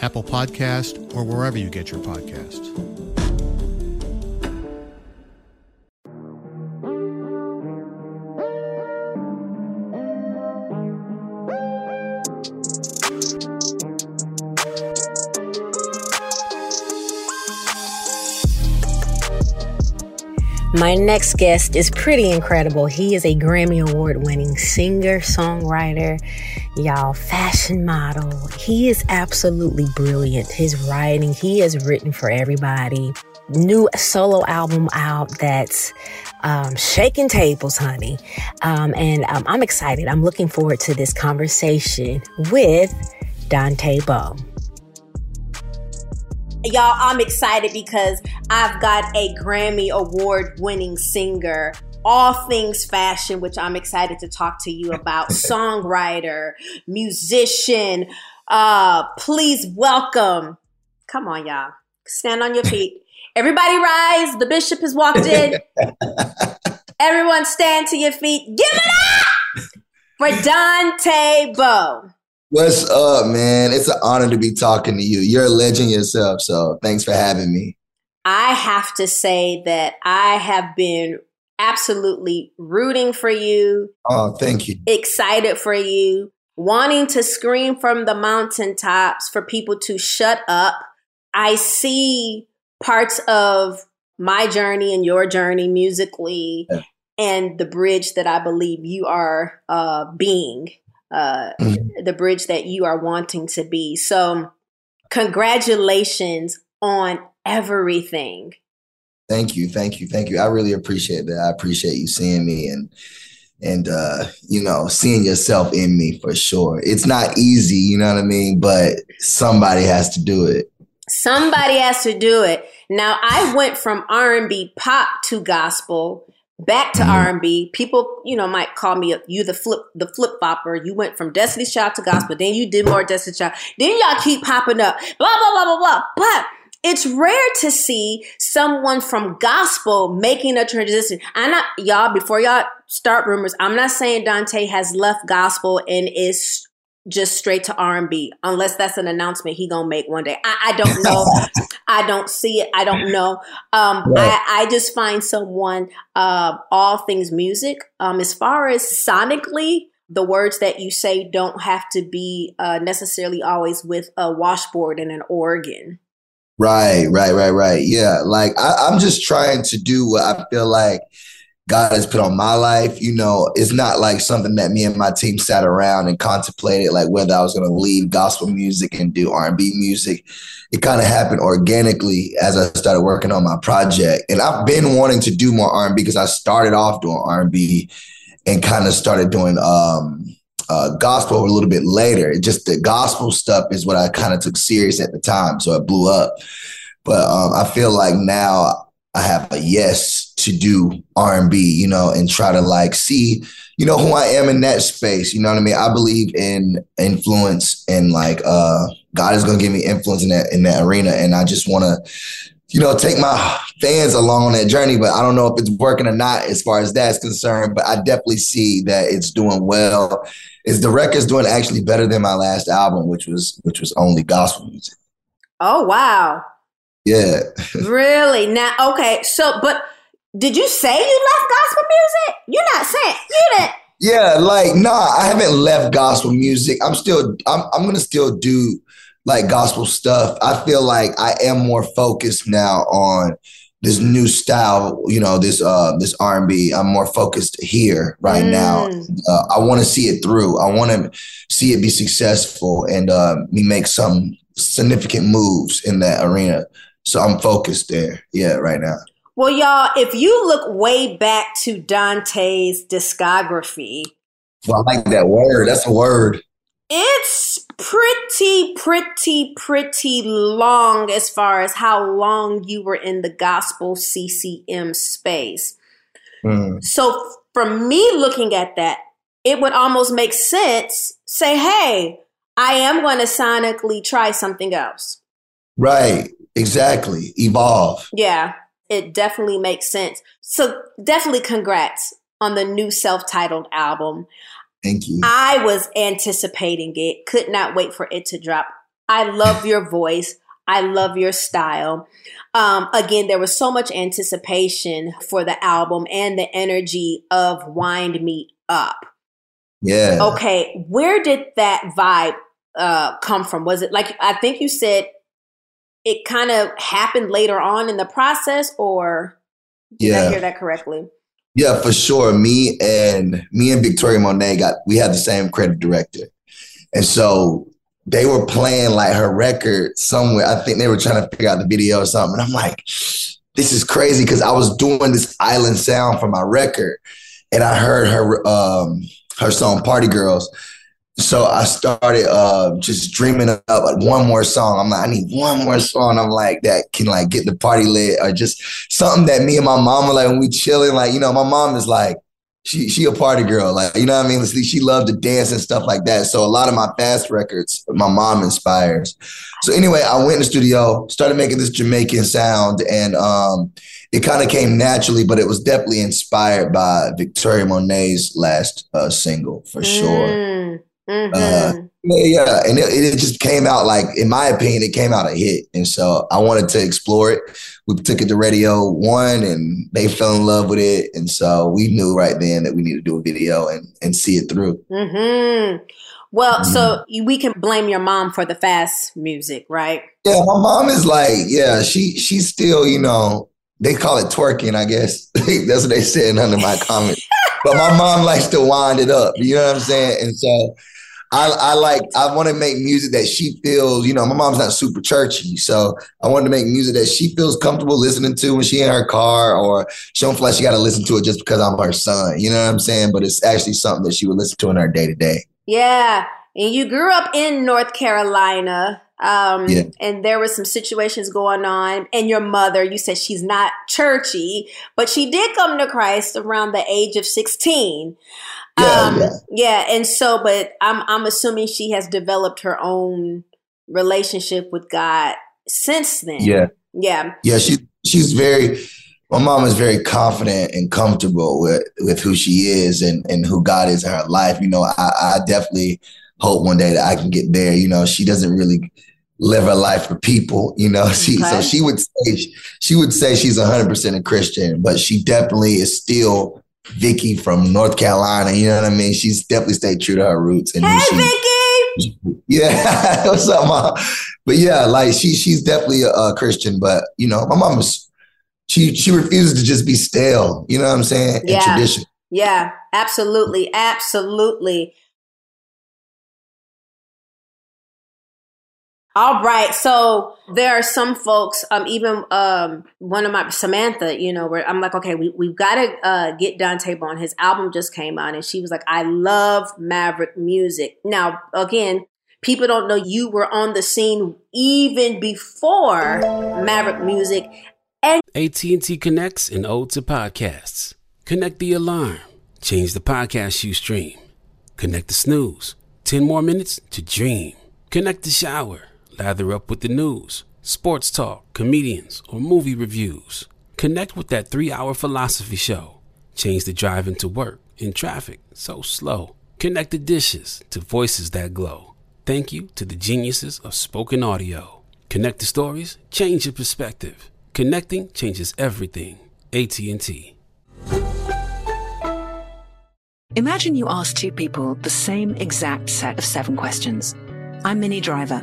Apple Podcast, or wherever you get your podcasts. My next guest is pretty incredible. He is a Grammy Award winning singer, songwriter, y'all, fashion model. He is absolutely brilliant. His writing, he has written for everybody. New solo album out that's um, shaking tables, honey. Um, and um, I'm excited. I'm looking forward to this conversation with Dante Bowe. Y'all, I'm excited because I've got a Grammy Award winning singer, all things fashion, which I'm excited to talk to you about, songwriter, musician. Uh, please welcome. Come on, y'all. Stand on your feet. Everybody rise. The bishop has walked in. Everyone stand to your feet. Give it up for Dante Bowe. What's up, man? It's an honor to be talking to you. You're a legend yourself, so thanks for having me. I have to say that I have been absolutely rooting for you. Oh, thank you. Excited for you, wanting to scream from the mountaintops for people to shut up. I see parts of my journey and your journey musically yeah. and the bridge that I believe you are uh, being uh, mm-hmm. the bridge that you are wanting to be. So, congratulations on everything. Thank you, thank you, thank you. I really appreciate that. I appreciate you seeing me and and uh, you know, seeing yourself in me for sure. It's not easy, you know what I mean, but somebody has to do it. Somebody has to do it. Now, I went from R&B pop to gospel back to mm-hmm. R&B. People, you know, might call me you the flip the flip flopper. You went from Destiny's Child to gospel, then you did more Destiny's Child. Then y'all keep popping up, blah blah blah blah blah. But it's rare to see someone from gospel making a transition. I'm not y'all before y'all start rumors. I'm not saying Dante has left gospel and is just straight to R&B unless that's an announcement he gonna make one day. I, I don't know. I don't see it. I don't know. Um, right. I, I, just find someone uh, all things music. Um, as far as sonically, the words that you say don't have to be uh, necessarily always with a washboard and an organ. Right, right, right, right. Yeah, like I, I'm just trying to do what I feel like God has put on my life. You know, it's not like something that me and my team sat around and contemplated, like whether I was going to leave gospel music and do R&B music. It kind of happened organically as I started working on my project, and I've been wanting to do more R&B because I started off doing R&B and kind of started doing um, uh, gospel a little bit later. It just the gospel stuff is what I kind of took serious at the time, so it blew up. But um, I feel like now I have a yes to do R and B, you know, and try to like see, you know, who I am in that space. You know what I mean? I believe in influence and like uh God is gonna give me influence in that in that arena. And I just wanna, you know, take my fans along on that journey. But I don't know if it's working or not as far as that's concerned. But I definitely see that it's doing well. Is the record's doing actually better than my last album, which was which was only gospel music. Oh wow. Yeah. really? Now, okay. So, but did you say you left gospel music? You're not saying you didn't. Yeah, like nah, I haven't left gospel music. I'm still I'm I'm gonna still do like gospel stuff. I feel like I am more focused now on this new style, you know, this uh this R&B. I'm more focused here right mm. now. Uh, I want to see it through. I want to see it be successful and uh, me make some significant moves in that arena. So I'm focused there. Yeah, right now. Well, y'all, if you look way back to Dante's discography. Well, I like that word. That's a word. It's pretty, pretty, pretty long as far as how long you were in the gospel CCM space. Mm. So, for me looking at that, it would almost make sense say, hey, I am going to sonically try something else. Right. Exactly. Evolve. Yeah, it definitely makes sense. So definitely congrats on the new self-titled album. Thank you. I was anticipating it. Could not wait for it to drop. I love your voice. I love your style. Um, again, there was so much anticipation for the album and the energy of Wind Me Up. Yeah. Okay, where did that vibe uh, come from? Was it like I think you said it kind of happened later on in the process, or did yeah. I hear that correctly? Yeah, for sure. Me and me and Victoria Monet got we had the same creative director, and so they were playing like her record somewhere. I think they were trying to figure out the video or something. And I'm like, this is crazy because I was doing this island sound for my record, and I heard her um, her song "Party Girls." So I started uh, just dreaming up like one more song. I'm like, I need one more song. I'm like that can like get the party lit or just something that me and my mom were like when we chilling. Like you know, my mom is like she she a party girl. Like you know what I mean. She loved to dance and stuff like that. So a lot of my fast records, my mom inspires. So anyway, I went in the studio, started making this Jamaican sound, and um, it kind of came naturally, but it was definitely inspired by Victoria Monet's last uh, single for sure. Mm. Mm-hmm. Uh, yeah, and it, it, just came out like, in my opinion, it came out a hit, and so I wanted to explore it. We took it to Radio One, and they fell in love with it, and so we knew right then that we needed to do a video and and see it through. Mm-hmm. Well, mm-hmm. so we can blame your mom for the fast music, right? Yeah, my mom is like, yeah, she she's still, you know, they call it twerking, I guess. That's what they said under my comment. but my mom likes to wind it up. You know what I'm saying? And so I, I like I want to make music that she feels, you know, my mom's not super churchy. So I wanted to make music that she feels comfortable listening to when she in her car or she don't feel like she gotta listen to it just because I'm her son. You know what I'm saying? But it's actually something that she would listen to in her day to day. Yeah. And you grew up in North Carolina. Um, yeah. and there were some situations going on. And your mother, you said she's not churchy, but she did come to Christ around the age of 16. Yeah, um, yeah. yeah, and so, but I'm I'm assuming she has developed her own relationship with God since then. Yeah. Yeah. Yeah, she she's very my mom is very confident and comfortable with with who she is and and who God is in her life. You know, I, I definitely hope one day that I can get there. You know, she doesn't really live her life for people. You know, she okay. so she would say she would say she's hundred percent a Christian, but she definitely is still Vicky from North Carolina. You know what I mean? She's definitely stayed true to her roots. And hey, she, Vicky. Yeah, what's up, mom? But yeah, like she she's definitely a, a Christian. But you know, my mom is she she refuses to just be stale. You know what I'm saying? Yeah. And tradition. Yeah, absolutely, absolutely. All right. So there are some folks, um, even um, one of my Samantha, you know, where I'm like, okay, we, we've got to uh, get Dante Bowe. His album just came out, and she was like, I love Maverick music. Now, again, people don't know you were on the scene even before Maverick music. And AT&T connects and ode to podcasts. Connect the alarm. Change the podcast you stream. Connect the snooze. 10 more minutes to dream. Connect the shower Lather up with the news, sports talk, comedians, or movie reviews. Connect with that three hour philosophy show. Change the drive into work in traffic so slow. Connect the dishes to voices that glow. Thank you to the geniuses of spoken audio. Connect the stories, change your perspective. Connecting changes everything. AT&T. Imagine you ask two people the same exact set of seven questions. I'm Minnie Driver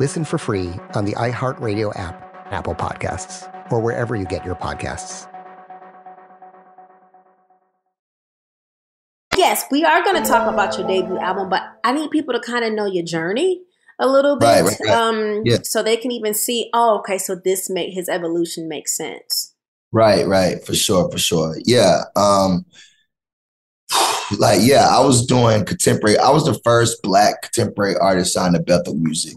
Listen for free on the iHeartRadio app, Apple Podcasts, or wherever you get your podcasts. Yes, we are going to talk about your debut album, but I need people to kind of know your journey a little bit, Right, right, right. um, Yeah. so they can even see. Oh, okay, so this make his evolution makes sense. Right, right, for sure, for sure. Yeah. Um like yeah, I was doing contemporary. I was the first black contemporary artist signed to Bethel Music,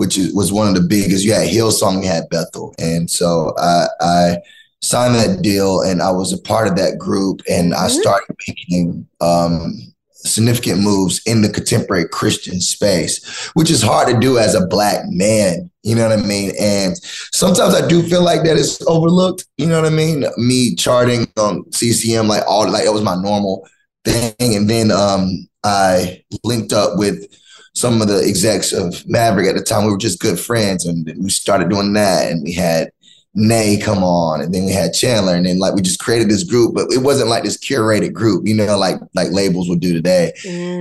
which is, was one of the biggest. You had Hillsong, you had Bethel. And so I I signed that deal and I was a part of that group and I started making um significant moves in the contemporary Christian space, which is hard to do as a black man. You know what I mean? And sometimes I do feel like that is overlooked. You know what I mean? Me charting on CCM like all like it was my normal thing. And then um I linked up with some of the execs of Maverick at the time. We were just good friends and we started doing that and we had Nay come on, and then we had Chandler, and then like we just created this group, but it wasn't like this curated group, you know, like like labels would do today.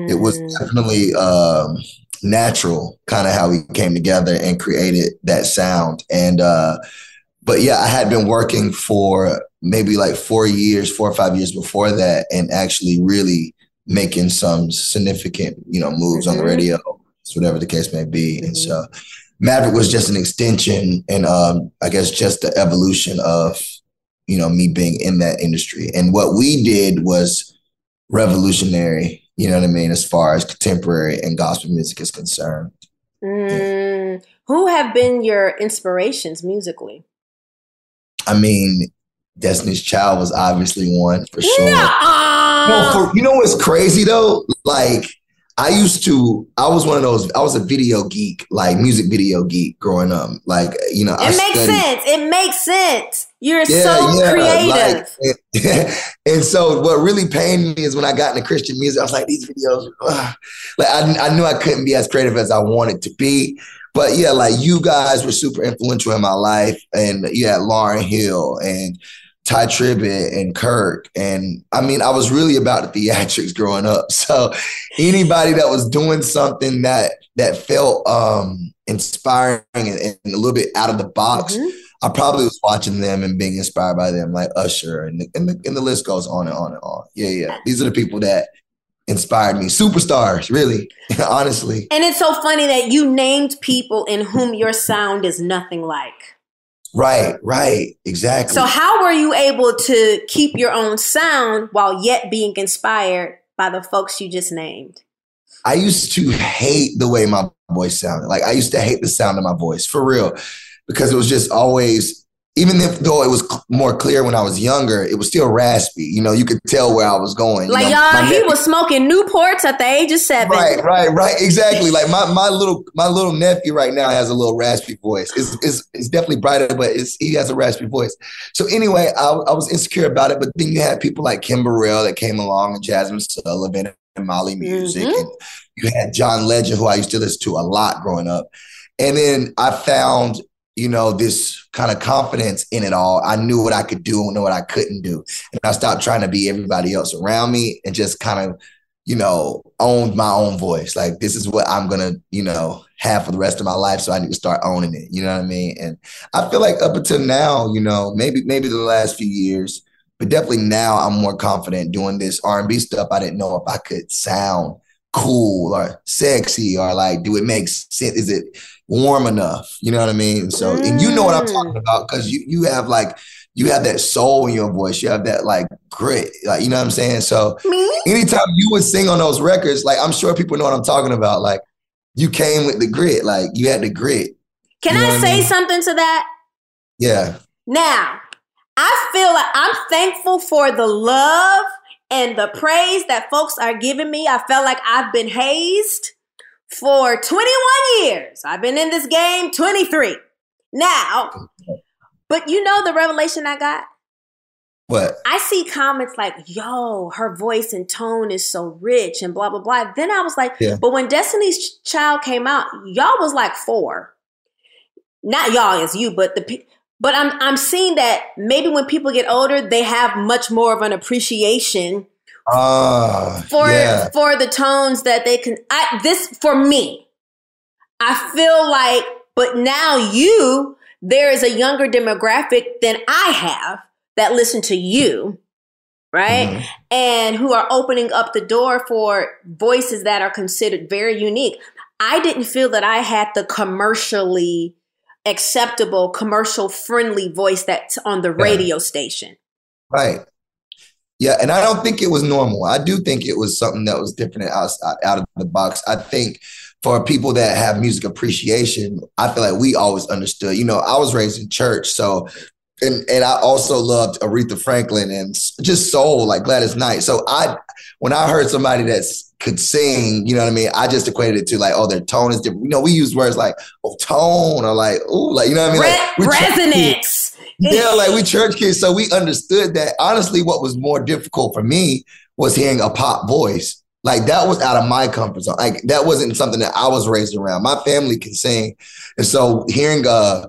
It was definitely um, natural, kind of how we came together and created that sound. And uh, but yeah, I had been working for maybe like four years, four or five years before that, and actually really making some significant, you know, moves on the Mhm. radio, whatever the case may be. And so Maverick was just an extension and um, I guess just the evolution of, you know, me being in that industry. And what we did was revolutionary, you know what I mean, as far as contemporary and gospel music is concerned. Mm, who have been your inspirations musically? I mean, Destiny's Child was obviously one for sure. No, for, you know what's crazy though? Like, I used to, I was one of those, I was a video geek, like music video geek growing up. Like, you know, I It makes studied- sense. It makes sense. You're Yeah, so yeah, creative. like, and so what really pained me is when I got into Christian music, I was like, these videos, ugh. like I, I knew I couldn't be as creative as I wanted to be. But yeah, like you guys were super influential in my life. And yeah, Lauryn Hill and Tye Tribbett and Kirk. And I mean, I was really about the theatrics growing up. So anybody that was doing something that that felt um inspiring and, and a little bit out of the box, I probably was watching them and being inspired by them, like Usher, and the, and the, and the list goes on and on and on. Yeah, yeah. These are the people that inspired me. Superstars, really, honestly. And it's so funny that you named people in whom your sound is nothing like. Right, right, exactly. So, how were you able to keep your own sound while yet being inspired by the folks you just named? I used to hate the way my voice sounded. Like I used to hate the sound of my voice for real, because it was just always, even if though it was cl- more clear when I was younger, it was still raspy. You know, you could tell where I was going. you Like, know, y'all, my he nephew- was smoking Newports at the age of seven. Right, right, right. Exactly. Like my my little my little nephew right now has a little raspy voice. It's it's, it's definitely brighter, but it's, he has a raspy voice. So anyway, I, I was insecure about it. But then you had people like Kim Burrell that came along and Jazmine Sullivan and Mali Music, Mm-hmm. and you had John Legend, who I used to listen to a lot growing up. And then I found you know, this kind of confidence in it all. I knew what I could do and what I couldn't do. And I stopped trying to be everybody else around me and just kind of, you know, owned my own voice. Like, this is what I'm going to, you know, have for the rest of my life. So I need to start owning it. You know what I mean? And I feel like up until now, you know, maybe, maybe the last few years, but definitely now I'm more confident doing this R&B stuff. I didn't know if I could sound cool or sexy or like, do it make sense? Is it warm enough? You know what I mean? So, and you know what I'm talking mm. about because you you have like you have that soul in your voice. You have that like grit, like you know what I'm saying. So, anytime you would sing on those records, like I'm sure people know what I'm talking about. Like you came with the grit, like you had the grit. Can You know I say mean? something to that? Yeah. Now, I feel like I'm thankful for the love and the praise that folks are giving me. I felt like I've been hazed for 21 years. I've been in this game 23. Now, but you know the revelation I got? What? I see comments like, yo, her voice and tone is so rich and blah, blah, blah. Then I was like, Yeah. but when Destiny's Child came out, y'all was like four. Not y'all as you, but the but I'm I'm seeing that maybe when people get older, they have much more of an appreciation Ah, for yeah. for the tones that they can I this for me. I feel like but now you there is a younger demographic than I have that listen to you, right? Mm-hmm. And who are opening up the door for voices that are considered very unique. I didn't feel that I had the commercially acceptable, commercial friendly voice that's on the radio station. Right. Yeah, and I don't think it was normal. I do think it was something that was different and outside, uh, out of the box. I think for people that have music appreciation, I feel like we always understood. You know, I was raised in church, so and and I also loved Aretha Franklin and just soul like Gladys Knight. So I, when I heard somebody that's could sing, you know what I mean, I just equated it to like, oh, their tone is different. You know, we use words like oh tone or like oh, like you know what I mean, like, Re- we church kids. resonance. Yeah, like we church kids, so we understood that. Honestly, what was more difficult for me was hearing a pop voice. Like that was out of my comfort zone. Like that wasn't something that I was raised around. My family can sing, and so hearing a,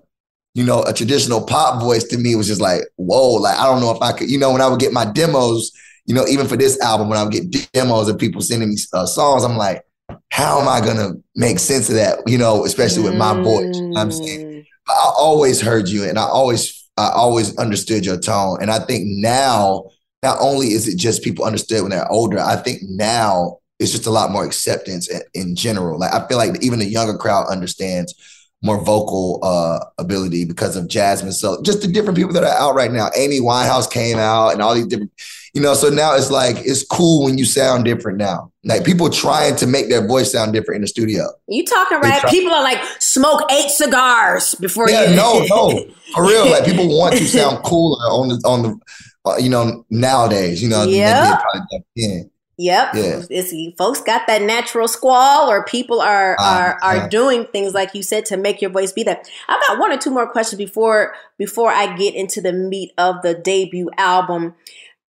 you know, a traditional pop voice to me was just like, whoa. Like I don't know if I could. You know, when I would get my demos, you know, even for this album, when I would get demos of people sending me uh, songs, I'm like, how am I gonna make sense of that? You know, especially with my voice. You know I'm saying. I always heard you and I always I always understood your tone. And I think now, not only is it just people understood when they're older, I think now it's just a lot more acceptance in, in general. Like I feel like even the younger crowd understands more vocal uh ability because of Jazmine. So just the different people that are out right now. Amy Winehouse came out and all these different, you know, so now it's like it's cool when you sound different now. Like people trying to make their voice sound different in the studio. You talking right? try- People are like smoke eight cigars before yeah, you. no, no, for real. Like people want to sound cooler on the on the, uh, you know, nowadays. You know, they Yep. did probably back. Yep. Yeah. It's, folks got that natural squall, or people are are are Uh-huh. doing things like you said to make your voice be that. I've got one or two more questions before before I get into the meat of the debut album.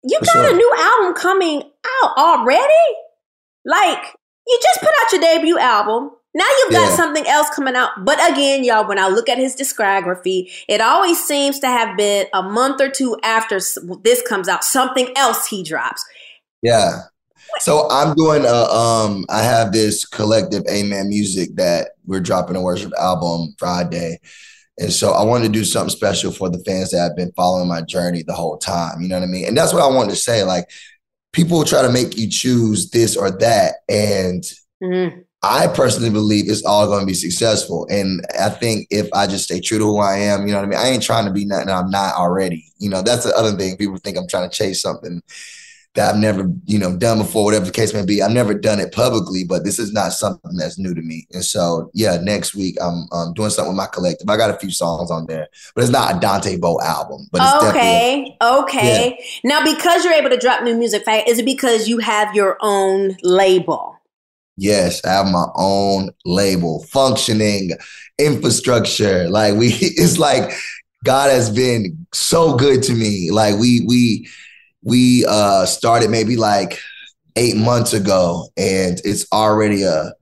You got sure. a new album coming out already? Like you just put out your debut album. Now you've got Yeah. something else coming out. But again, y'all, when I look at his discography, it always seems to have been a month or two after this comes out, something else he drops. Yeah. So I'm doing a um I have this collective Amen music that we're dropping a worship album Friday. And so I wanted to do something special for the fans that have been following my journey the whole time. You know what I mean? And that's what I wanted to say. Like people try to make you choose this or that. And Mhm. I personally believe it's all going to be successful. And I think if I just stay true to who I am, you know what I mean? I ain't trying to be nothing I'm not already. You know, that's the other thing. People think I'm trying to chase something that I've never, you know, done before, whatever the case may be. I've never done it publicly, but this is not something that's new to me. And so, yeah, next week I'm um, doing something with my collective. I got a few songs on there, but it's not a Dante Bowe album. But it's definitely okay, okay. Now, because you're able to drop new music, is it because you have your own label? Yes, I have my own label, functioning infrastructure. Like we, it's like God has been so good to me. Like we, we, we uh started maybe like eight months ago, and it's already a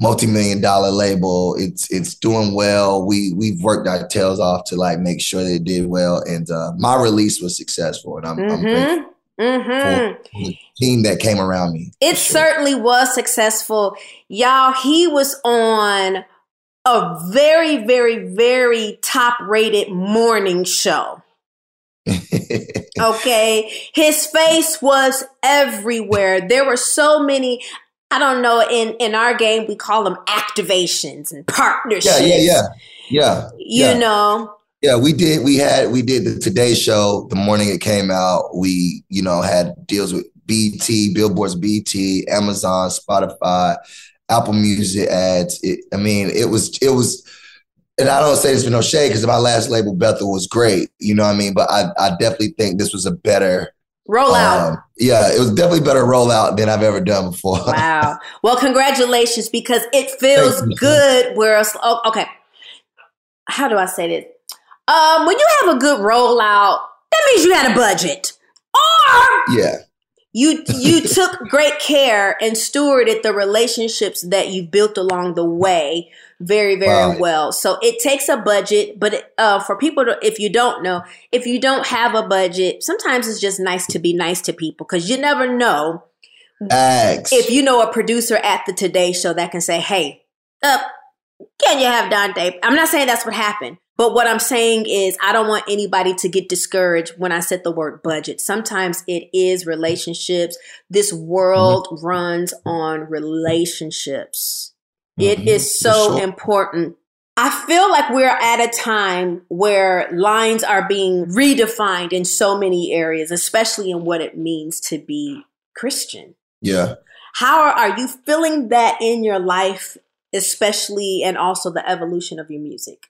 multi-million dollar label. It's it's doing well. We we've worked our tails off to like make sure that it did well, and uh, my release was successful, and I'm, I'm grateful Mm-hmm. Mm-hmm. the team that came around me. It certainly was successful. Y'all, he was on a very, very, very top rated morning show. okay. His face was everywhere. There were so many, I don't know, in, in our game, we call them activations and partnerships. Yeah, yeah, yeah, yeah. You yeah. know, Yeah, we did. We had we did the Today Show the morning it came out. We you know had deals with BT, Billboard's BT, Amazon, Spotify, Apple Music ads. It, I mean, it was it was, and I don't say this for no shade because my last label Bethel was great. You know what I mean? But I I definitely think this was a better rollout. um, yeah, it was definitely better rollout than I've ever done before. Wow. Well, congratulations because it feels good. Whereas, oh, okay, how do I say this? Um, when you have a good rollout, that means you had a budget. Or Yeah. you you took great care and stewarded the relationships that you've built along the way very very Right. well. So it takes a budget but uh, for people to if you don't know if you don't have a budget sometimes it's just nice to be nice to people because you never know Facts. if you know a producer at the today show that can say hey uh, can you have dante? I'm not saying that's what happened but what i'm saying is i don't want anybody to get discouraged when i said the word budget. Sometimes it is relationships. This world runs on relationships It mm-hmm. is so sure. important I feel like we're at a time where lines are being redefined in so many areas, especially in what it means to be Christian. Yeah. How are, are you feeling that in your life, especially and also the evolution of your music?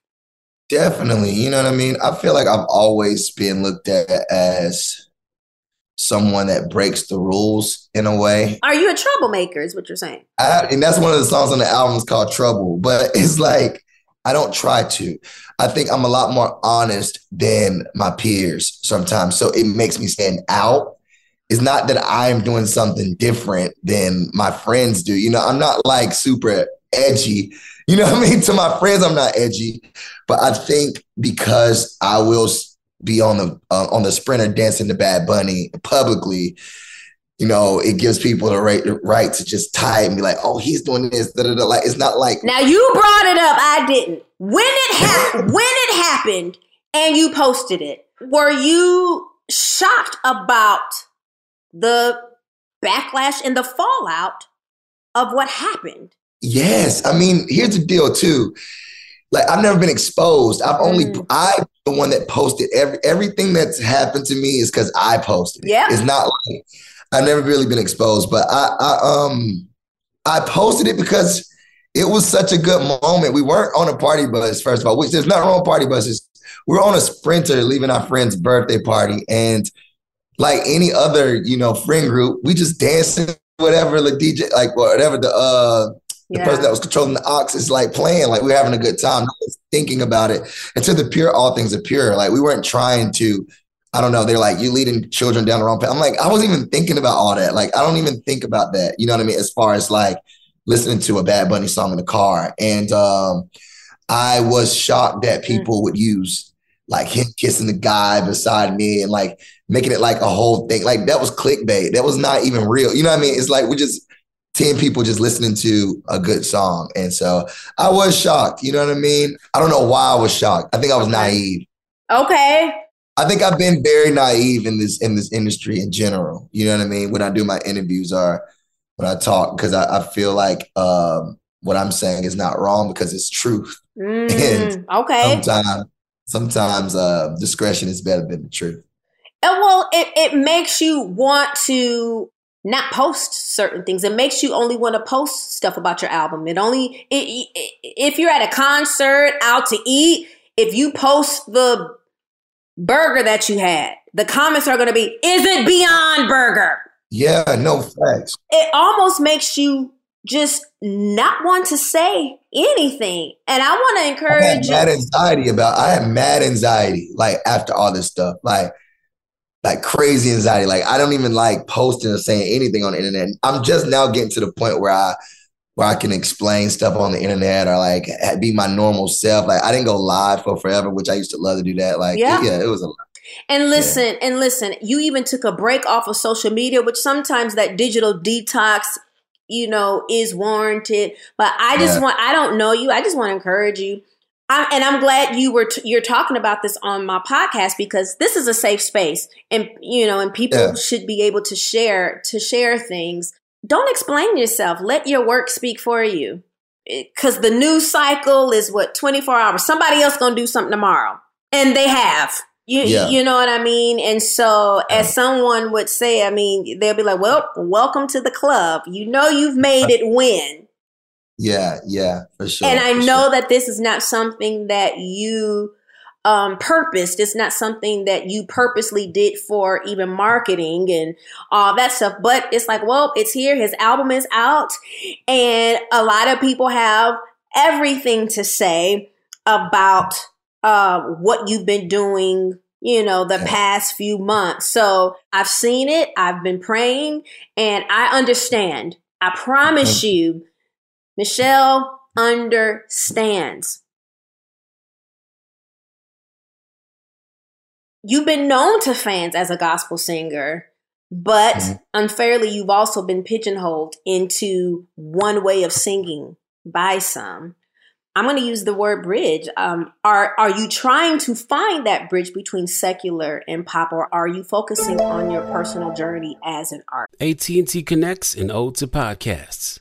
Definitely. You know what I mean? I feel like I've always been looked at as someone that breaks the rules in a way. Are you a troublemaker? Is what you're saying? I, and that's one of the songs on the album is called Trouble. But it's like I don't try to. I think I'm a lot more honest than my peers sometimes. So it makes me stand out. It's not that I'm doing something different than my friends do. You know, I'm not like super edgy. You know what I mean? To my friends, I'm not edgy. But I think because I will be on the uh, on the sprinter dancing to Bad Bunny publicly, you know, it gives people the right, right to just tie and be like, oh, he's doing this. Da, da, da. Like, it's not like, Now you brought it up. I didn't. When it happened, when it happened, and you posted it, were you shocked about the backlash and the fallout of what happened? yes. I mean, here's the deal, too. Like, I've never been exposed. I've only, Mm. I'm the one that posted every everything that's happened to me is because I posted it. Yeah. It's not like I've never really been exposed, but I, I, um, I posted it because it was such a good moment. We weren't on a party bus, first of all, which there's nothing wrong with party buses. we're on a sprinter leaving our friend's birthday party. And like any other, you know, friend group, we just dancing, whatever the DJ, like whatever the uh the Yeah. person that was controlling the aux is like playing, like we're having a good time, thinking about it. And to the pure, all things are pure. Like we weren't trying to, I don't know, they're like, you leading children down the wrong path. I'm like, I wasn't even thinking about all that. Like, I don't even think about that. You know what I mean? As far as like listening to a Bad Bunny song in the car. And um I was shocked that people would use like him kissing the guy beside me and like making it like a whole thing. Like that was clickbait. That was not even real. You know what I mean? It's like we just 10 people just listening to a good song. And so I was shocked. You know what I mean? I don't know why I was shocked. I think I was naive. Okay. I think I've been very naive in this in this industry in general. You know what I mean? When I do my interviews or when I talk, because I, I feel like um, what I'm saying is not wrong because it's truth. Mm, okay. Sometimes, sometimes uh, discretion is better than the truth. Uh, well, it, it makes you want to not post certain things. It makes you only want to post stuff about your album. It only it, it, if you're at a concert, out to eat, if you post the burger that you had, the comments are going to be, "Is it Beyond Burger?" Yeah, no facts. It almost makes you just not want to say anything. And I want to encourage I had mad anxiety about. I had mad anxiety like after all this stuff, like like crazy anxiety. Like I don't even like posting or saying anything on the internet. I'm just now getting to the point where I where I can explain stuff on the internet or like be my normal self. Like I didn't go live for forever, which I used to love to do that. Like Yeah. yeah, it was a lot. And listen, and listen, you even took a break off of social media, which sometimes that digital detox, you know, is warranted. But I just Yeah. want, I don't know you. I just want to encourage you. I, and I'm glad you were, t- you're talking about this on my podcast because this is a safe space and, you know, and people Yeah. should be able to share, to share things. Don't explain yourself. Let your work speak for you. Because the news cycle is what, 24 hours. Somebody else to do something tomorrow. And they have. You, Yeah. you know what I mean? And so, as someone would say, I mean, they'll be like, well, welcome to the club. You know, you've made it win. Yeah, yeah, for sure. and I know sure. that this is not something that you um, purposed. It's not something that you purposely did for even marketing and all that stuff. But it's like, well, it's here. His album is out. And a lot of people have everything to say about uh, what you've been doing you know, the past few months. So I've seen it, I've been praying, and I understand. I promise you, Michelle understands. You've been known to fans as a gospel singer, but mm-hmm. unfairly, you've also been pigeonholed into one way of singing by some. I'm going to use the word bridge. Um, are are you trying to find that bridge between secular and pop, or are you focusing on your personal journey as an artist? AT&T connects and ode to podcasts.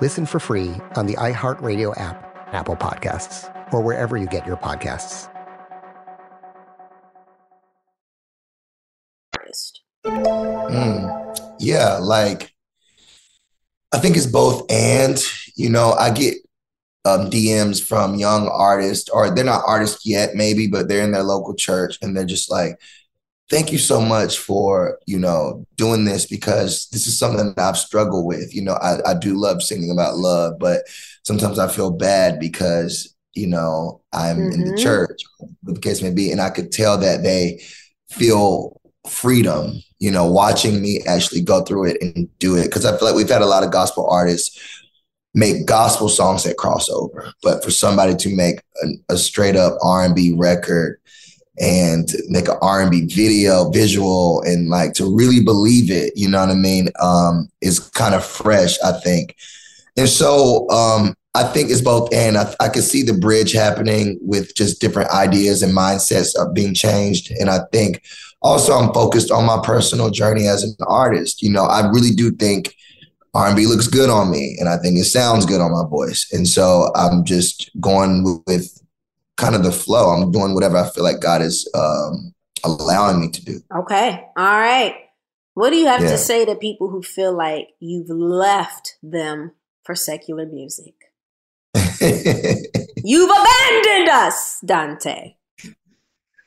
Listen for free on the iHeartRadio app, Apple Podcasts, or wherever you get your podcasts. Mm, yeah, like I think it's both and. You know, I get um, DMs from young artists, or they're not artists yet, maybe, but they're in their local church, and they're just like, "Thank you so much for you know doing this because this is something that I've struggled with. You know, I, I do love singing about love, but sometimes I feel bad because you know I'm mm-hmm. in the mm-hmm. church, the case may be, and I could tell that they feel freedom, you know, watching me actually go through it and do it. Cause I feel like we've had a lot of gospel artists make gospel songs that cross over, but for somebody to make a, a straight up R&B record and make an R&B video visual and like to really believe it, you know what I mean? Um, is kind of fresh, I think. And so, um, I think it's both and I, I can see the bridge happening with just different ideas and mindsets are being changed. And I think also I'm focused on my personal journey as an artist. You know, I really do think R&B looks good on me and I think it sounds good on my voice. And so I'm just going with kind of the flow. I'm doing whatever I feel like God is um, allowing me to do. Okay. All right. What do you have yeah. to say to people who feel like you've left them for secular music? you've abandoned us, Dante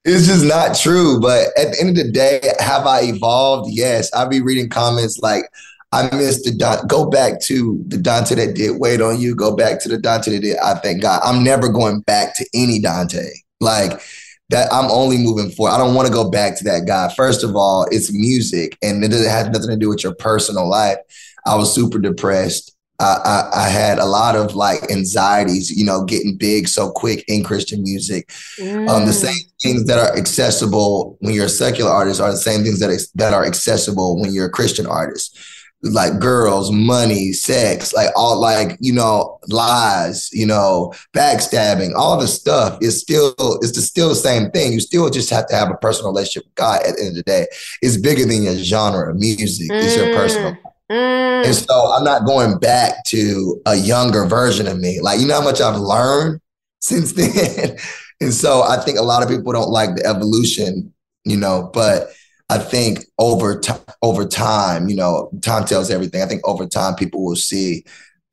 it's just not true. But at the end of the day, have I evolved? Yes. I'll be reading comments like, I missed the Dante. Go back to the Dante that did wait on you. Go back to the Dante that did I thank God. I'm never going back to any Dante. Like that, I'm only moving forward. I don't want to go back to that guy. First of all, it's music and it has nothing to do with your personal life. I was super depressed. I, I, had a lot of like anxieties, you know, getting big so quick in Christian music. Mm. Um, the mm. same things that are accessible when you're a secular artist are the same things that that are accessible when you're a Christian artist. Like girls, money, sex, like all like you know lies, you know backstabbing, all the stuff is still it's the, still the same thing. You still just have to have a personal relationship with God. At the end of the day, it's bigger than your genre of music. Mm. It's your personal mm. Mm. And so I'm not going back to a younger version of me. Like, you know how much I've learned since then? and so I think a lot of people don't like the evolution, you know, but I think over time, over time, you know, time tells everything. I think over time people will see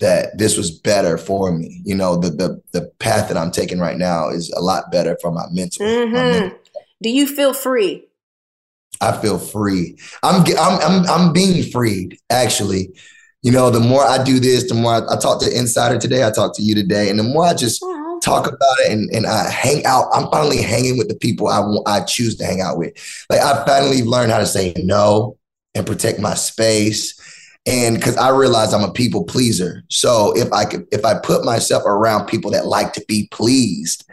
that this was better for me. You know, the the the path that I'm taking right now is a lot better for my mental. Mm-hmm. My mental. Do you feel free? I feel free. I'm I'm I'm I'm being freed actually. You know, the more I do this, the more I, I talk to Insider today, I talk to you today, and the more I just Aww. Talk about it and, and I hang out, I'm finally hanging with the people I I choose to hang out with. Like I finally learned how to say no and protect my space. And because I realize I'm a people pleaser. So if I could, if I put myself around people that like to be pleased,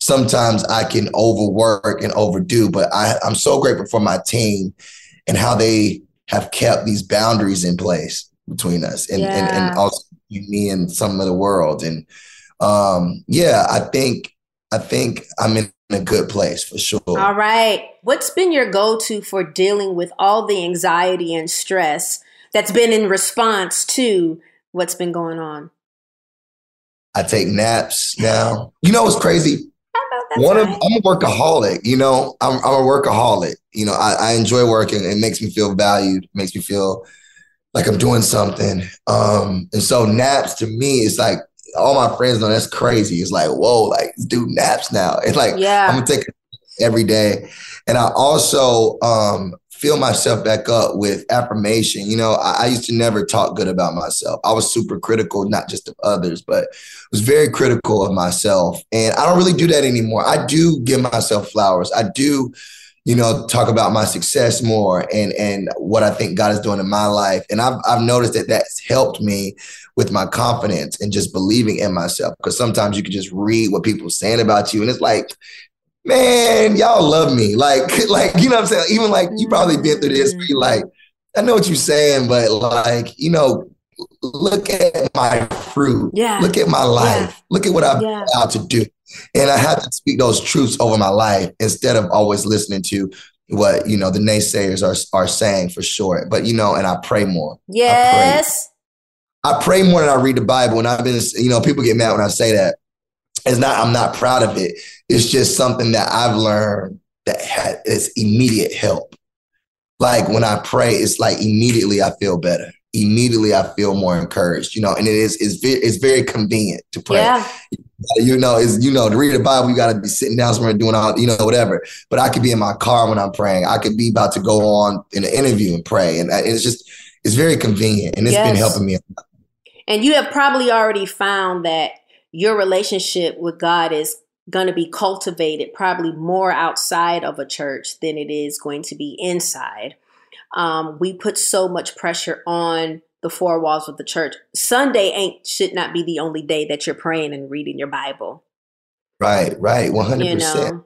sometimes I can overwork and overdo, but I, I'm so grateful for my team and how they have kept these boundaries in place between us and, yeah. and, and also me and some of the world. And um, yeah, I think I think I'm in a good place for sure. All right. What's been your go-to for dealing with all the anxiety and stress that's been in response to what's been going on? I take naps now. You know what's crazy? One of I'm a workaholic. You know, I'm, I'm a workaholic. You know, I, I enjoy working. It makes me feel valued. Makes me feel like I'm doing something. Um, and so naps to me is like all my friends know that's crazy. It's like whoa, like do naps now. It's like yeah. I'm gonna take every day. And I also um, fill myself back up with affirmation. You know, I, I, used to never talk good about myself. I was super critical, not just of others, but was very critical of myself. And I don't really do that anymore. I do give myself flowers. I do, you know, talk about my success more and and what I think God is doing in my life. And I've I've noticed that that's helped me with my confidence and just believing in myself. Because sometimes you can just read what people are saying about you, and it's like, man, y'all love me. Like, like, you know what I'm saying? Even like you probably been through this, be like, I know what you're saying, but like, you know, look at my fruit. Yeah. Look at my life. Yeah. Look at what I'm yeah. been out to do. And I have to speak those truths over my life instead of always listening to what, you know, the naysayers are are saying for sure. But you know, and I pray more. Yes. I pray, I pray more than I read the Bible. And I've been, you know, people get mad when I say that. It's not, I'm not proud of it. It's just something that I've learned that has immediate help. like when I pray, it's like immediately I feel better. Immediately I feel more encouraged, you know, and it is it's very it's very convenient to pray. Yeah. You know, is you know, to read the Bible, you gotta be sitting down somewhere doing all, you know, whatever. But I could be in my car when I'm praying. I could be about to go on in an interview and pray. And it's just it's very convenient and it's yes. been helping me. And you have probably already found that your relationship with God is going to be cultivated probably more outside of a church than it is going to be inside. Um, we put so much pressure on the four walls of the church. Sunday ain't should not be the only day that you're praying and reading your Bible. Right, right, one hundred percent.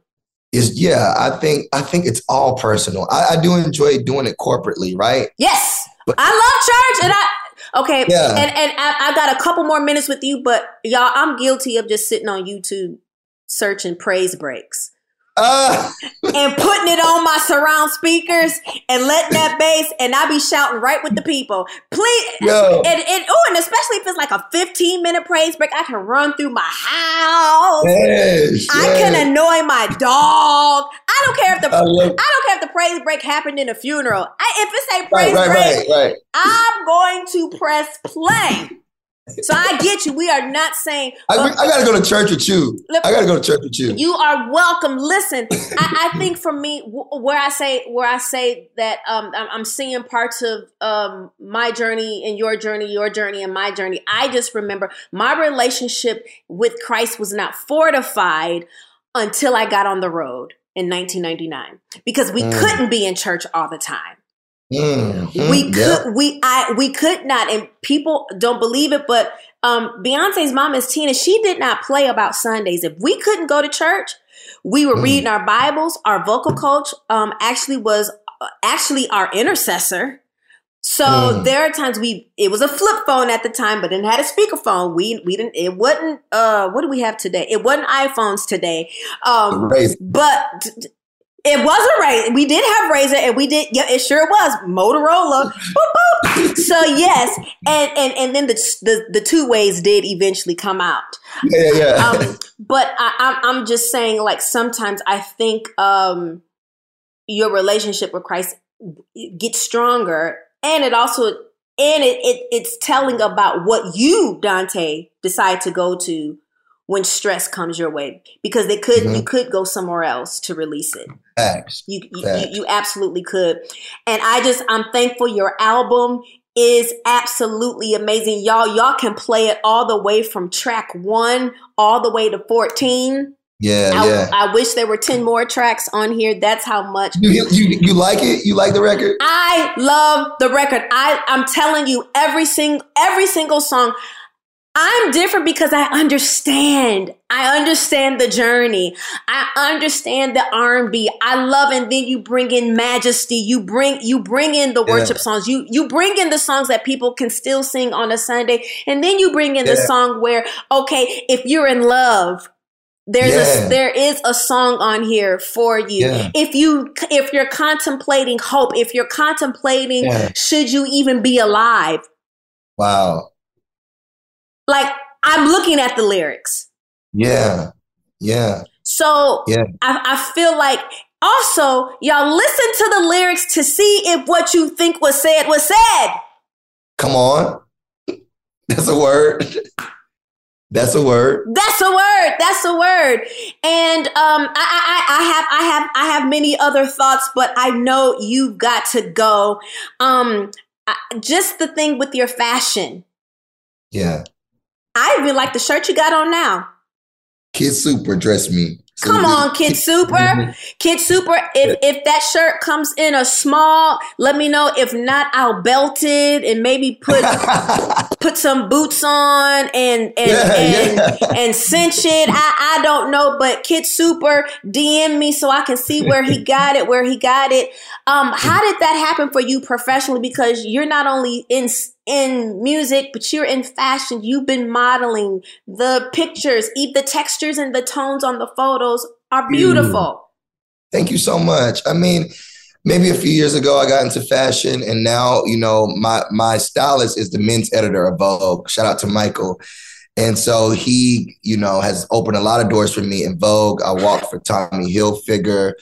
Is yeah, I think I think it's all personal. I, I do enjoy doing it corporately, right? Yes, but, I love church, and I Okay. Yeah. And and I, I, got a couple more minutes with you, but y'all, I'm guilty of just sitting on YouTube searching praise breaks. Uh. and putting it on my surround speakers and letting that bass and I be shouting right with the people. Please Yo. and, and oh, and especially if it's like a 15 minute praise break, I can run through my house. Yes, I yes. can annoy my dog. I don't care if the I, love- I don't care if the praise break happened in a funeral. I, if it's a praise right, right, break, right, I'm going to press play. So I get you. We are not saying. I, I got to go to church with you. I got to go to church with you. You are welcome. Listen, I, I, think for me, where I say where I say that um, I'm seeing parts of um, my journey and your journey, your journey and my journey. I just remember my relationship with Christ was not fortified until I got on the road in 1999 because we mm. couldn't be in church all the time. Mm-hmm. We could we I we could not, and people don't believe it, but um Beyonce's mom is Tina. She did not play about Sundays. If we couldn't go to church, we were mm. reading our Bibles. Our vocal coach um actually was uh, actually our intercessor. So mm. there are times we it was a flip phone at the time, but it had a speakerphone. We we didn't it wasn't uh what do we have today? It wasn't iPhones today. Um but it was a Razr. We did have Razr, and we did. Yeah, it sure was Motorola. boop, boop. So yes, and and and then the the, the two ways did eventually come out. Yeah, yeah. Um, but I, I'm I'm just saying, like sometimes I think um, your relationship with Christ gets stronger, and it also and it, it it's telling about what you Dante decide to go to when stress comes your way because they could mm-hmm. you could go somewhere else to release it. Facts. You you, Facts. you you absolutely could. And I just I'm thankful your album is absolutely amazing. Y'all y'all can play it all the way from track 1 all the way to 14. Yeah, I, yeah. I wish there were 10 more tracks on here. That's how much. You, you, you like it? You like the record? I love the record. I, I'm telling you, every single every single song. I'm different because I understand. I understand the journey. I understand the R&B. I love and then you bring in majesty. You bring you bring in the worship yeah. songs. You you bring in the songs that people can still sing on a Sunday. And then you bring in yeah. the song where okay, if you're in love, there's yeah. a there is a song on here for you. Yeah. If you if you're contemplating hope, if you're contemplating yeah. should you even be alive? Wow. Like I'm looking at the lyrics. Yeah. Yeah. So yeah. I, I feel like also y'all listen to the lyrics to see if what you think was said was said. Come on. That's a word. That's a word. That's a word. That's a word. And um, I, I, I have, I have, I have many other thoughts, but I know you've got to go. Um, I, just the thing with your fashion. Yeah. I even like the shirt you got on now. Kid Super dress me. So Come on, Kid Super. Mm-hmm. Kid Super, if if that shirt comes in a small, let me know. If not, I'll belt it and maybe put put some boots on and and yeah, and, yeah. and cinch it. I, I don't know, but Kid Super, DM me so I can see where he got it, where he got it. Um, how did that happen for you professionally? Because you're not only in in music, but you're in fashion. You've been modeling the pictures, even the textures and the tones on the photos are beautiful. Thank you so much. I mean, maybe a few years ago I got into fashion and now, you know, my my stylist is the men's editor of Vogue. Shout out to Michael. And so he, you know, has opened a lot of doors for me in Vogue. I walked for Tommy Hilfiger.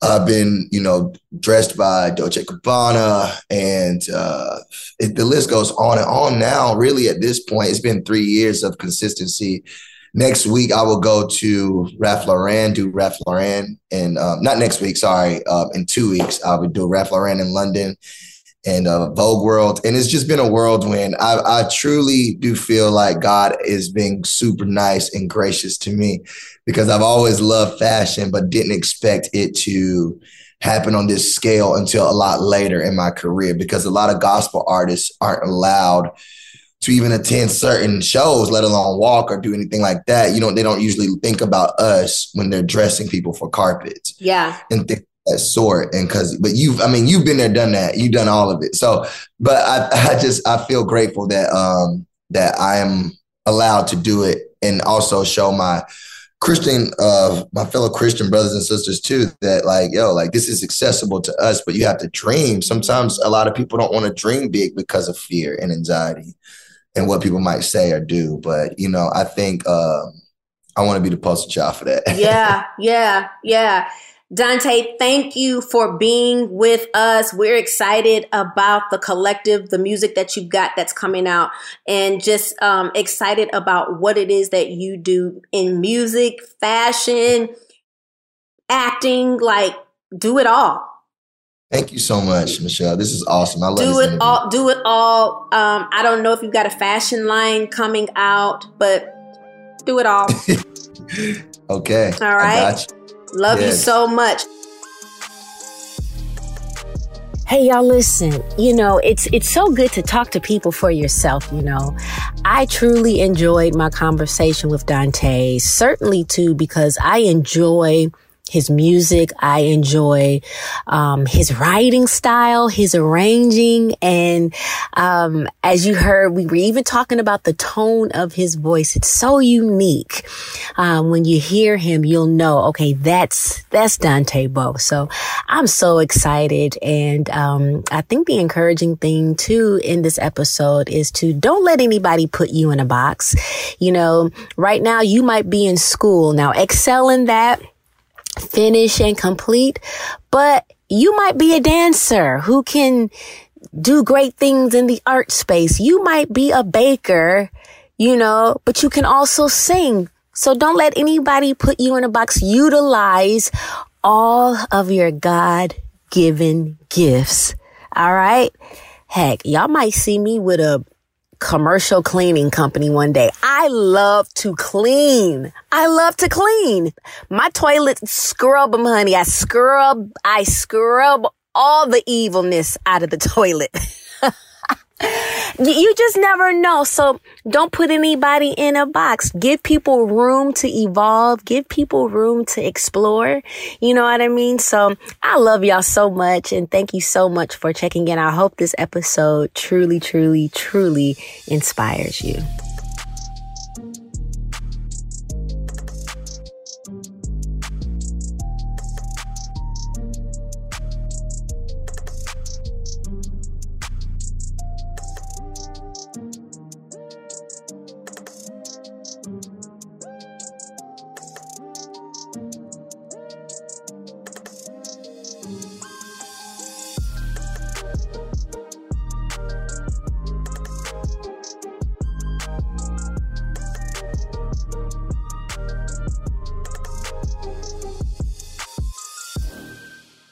I've been, you know, dressed by Dolce Gabbana, and uh, it, the list goes on and on. Now, really, at this point, it's been three years of consistency. Next week, I will go to Ralph Lauren, do Ralph Lauren, and um, not next week, sorry, uh, in two weeks, I will do Ralph Lauren in London and uh, Vogue World, and it's just been a whirlwind. I, I truly do feel like God is being super nice and gracious to me because I've always loved fashion, but didn't expect it to happen on this scale until a lot later in my career because a lot of gospel artists aren't allowed to even attend certain shows, let alone walk or do anything like that. You know, they don't usually think about us when they're dressing people for carpets. Yeah. And things that sort. And cause, but you've, I mean, you've been there, done that. You've done all of it. So, but I, I just, I feel grateful that, um, that I am allowed to do it and also show my, Christian, uh, my fellow Christian brothers and sisters too, that like, yo, like this is accessible to us, but you have to dream. Sometimes a lot of people don't want to dream big because of fear and anxiety and what people might say or do. But you know, I think uh, I want to be the poster child for that. yeah, yeah, yeah. Dante, thank you for being with us. We're excited about the collective, the music that you've got that's coming out, and just um, excited about what it is that you do in music, fashion, acting. Like, do it all. Thank you so much, Michelle. This is awesome. I love do this it interview. all. Do it all. Um, I don't know if you've got a fashion line coming out, but do it all. okay. All right. Love you Yes. so much. Hey y'all listen, you know, it's it's so good to talk to people for yourself, you know. I truly enjoyed my conversation with Dante, certainly too because I enjoy his music. I enjoy um, his writing style, his arranging, and um, as you heard, we were even talking about the tone of his voice. It's so unique. Um, when you hear him, you'll know, okay, that's that's Dante Bowe. So I'm so excited, and um, I think the encouraging thing too in this episode is to don't let anybody put you in a box. You know, right now you might be in school now, excel in that finish and complete, but you might be a dancer who can do great things in the art space. You might be a baker, you know, but you can also sing. So don't let anybody put you in a box. Utilize all of your God given gifts. All right. Heck, y'all might see me with a commercial cleaning company one day. I love to clean. I love to clean. My toilet scrub them, honey. I scrub, I scrub all the evilness out of the toilet. You- just never know. So don't put anybody in a box. Give people room to evolve. Give people room to explore. You know what I mean? So I love y'all so much and thank you so much for checking in. I hope this episode truly, truly, truly inspires you.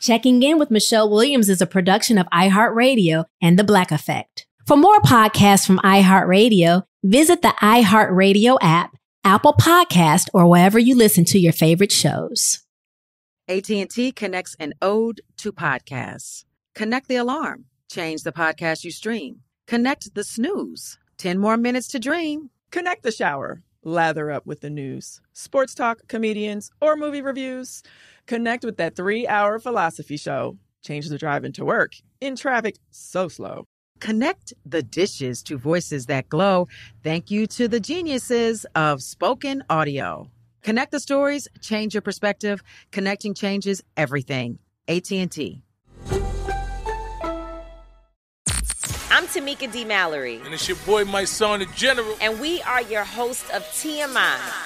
Checking in with Michelle Williams is a production of iHeartRadio and The Black Effect. For more podcasts from iHeartRadio, visit the iHeartRadio app, Apple Podcast, or wherever you listen to your favorite shows. AT&T connects an ode to podcasts. Connect the alarm. Change the podcast you stream. Connect the snooze. 10 more minutes to dream. Connect the shower. Lather up with the news, sports talk, comedians, or movie reviews. Connect with that three hour philosophy show. Change the drive into work in traffic so slow. Connect the dishes to voices that glow. Thank you to the geniuses of spoken audio. Connect the stories, change your perspective. Connecting changes everything. AT&T. I'm Tamika D. Mallory. And it's your boy, Mysonne, the general. And we are your host of TMI.